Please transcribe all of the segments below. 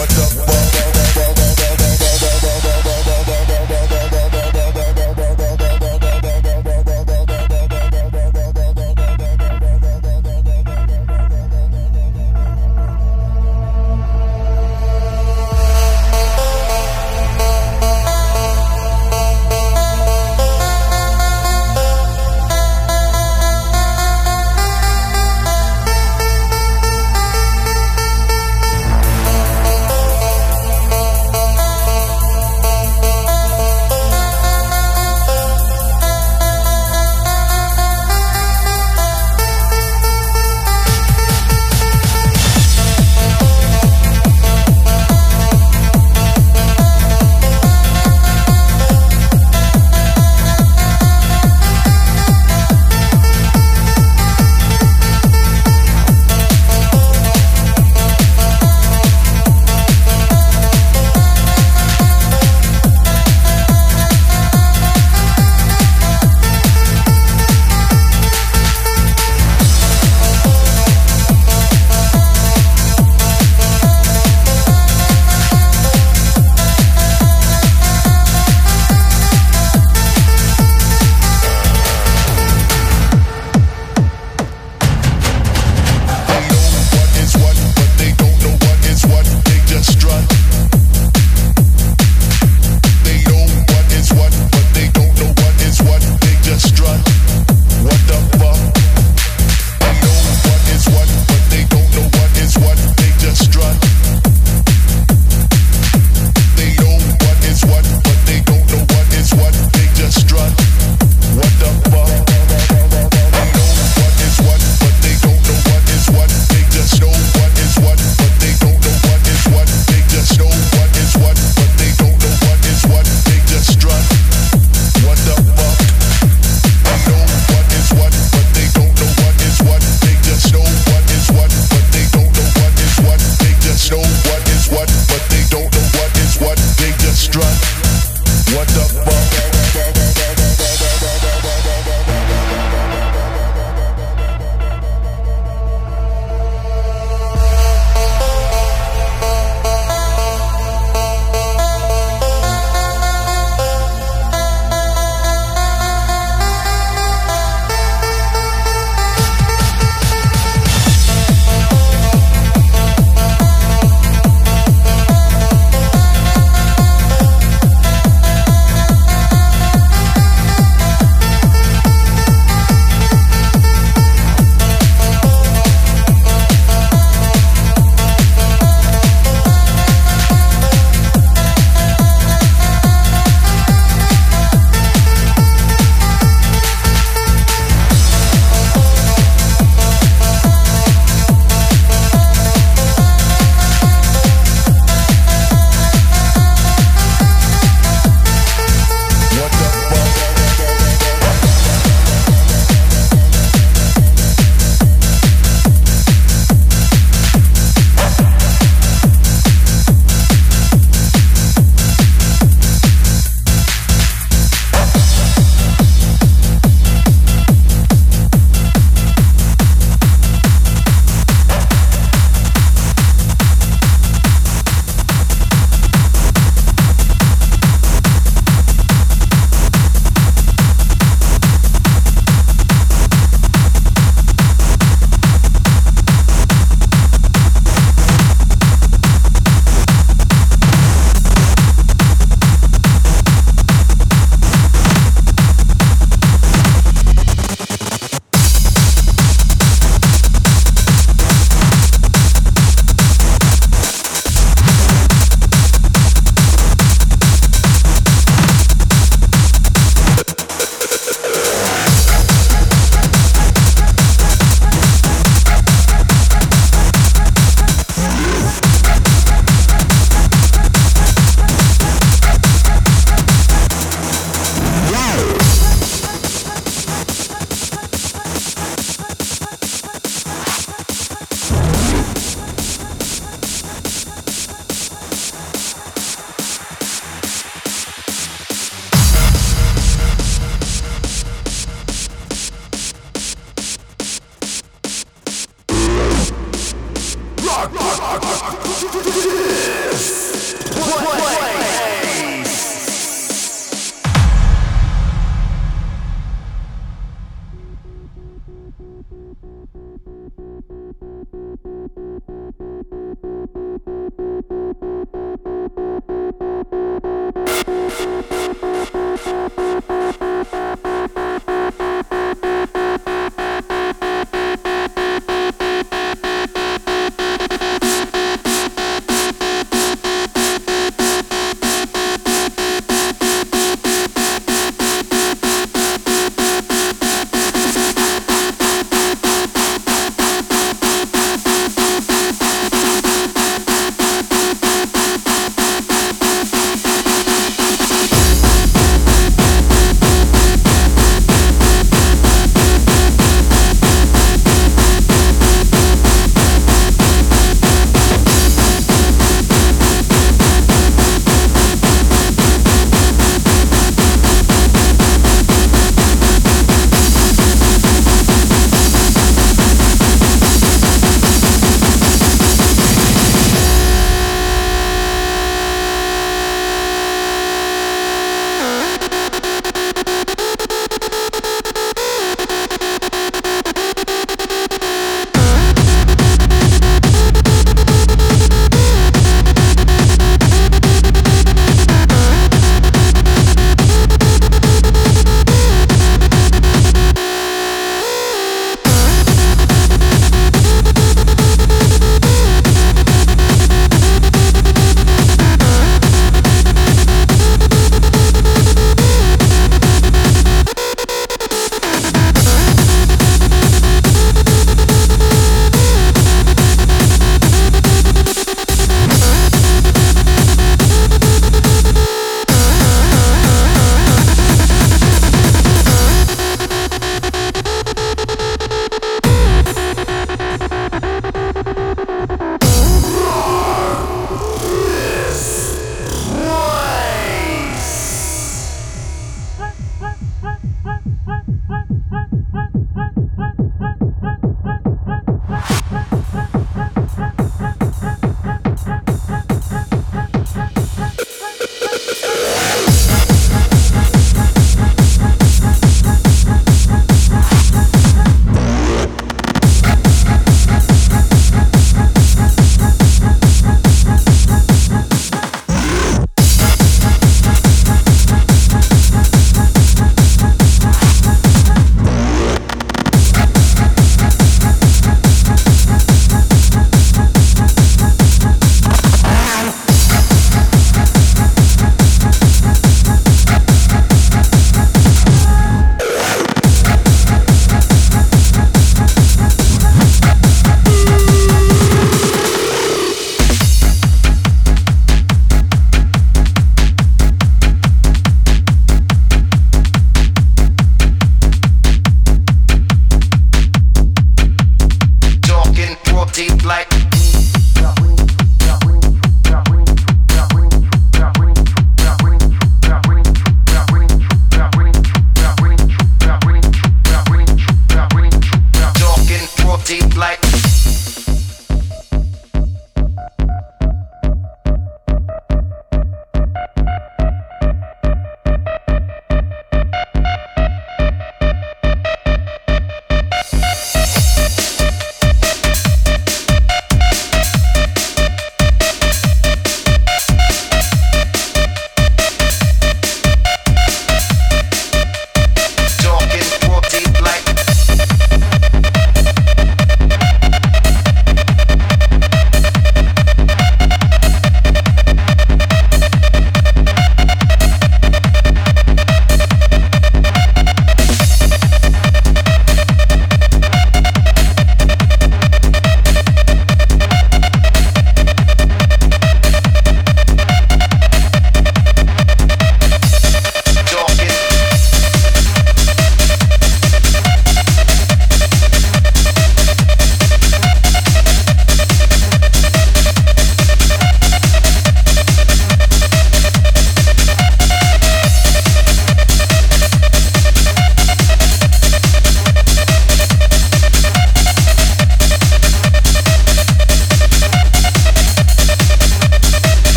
What's up?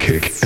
Kick.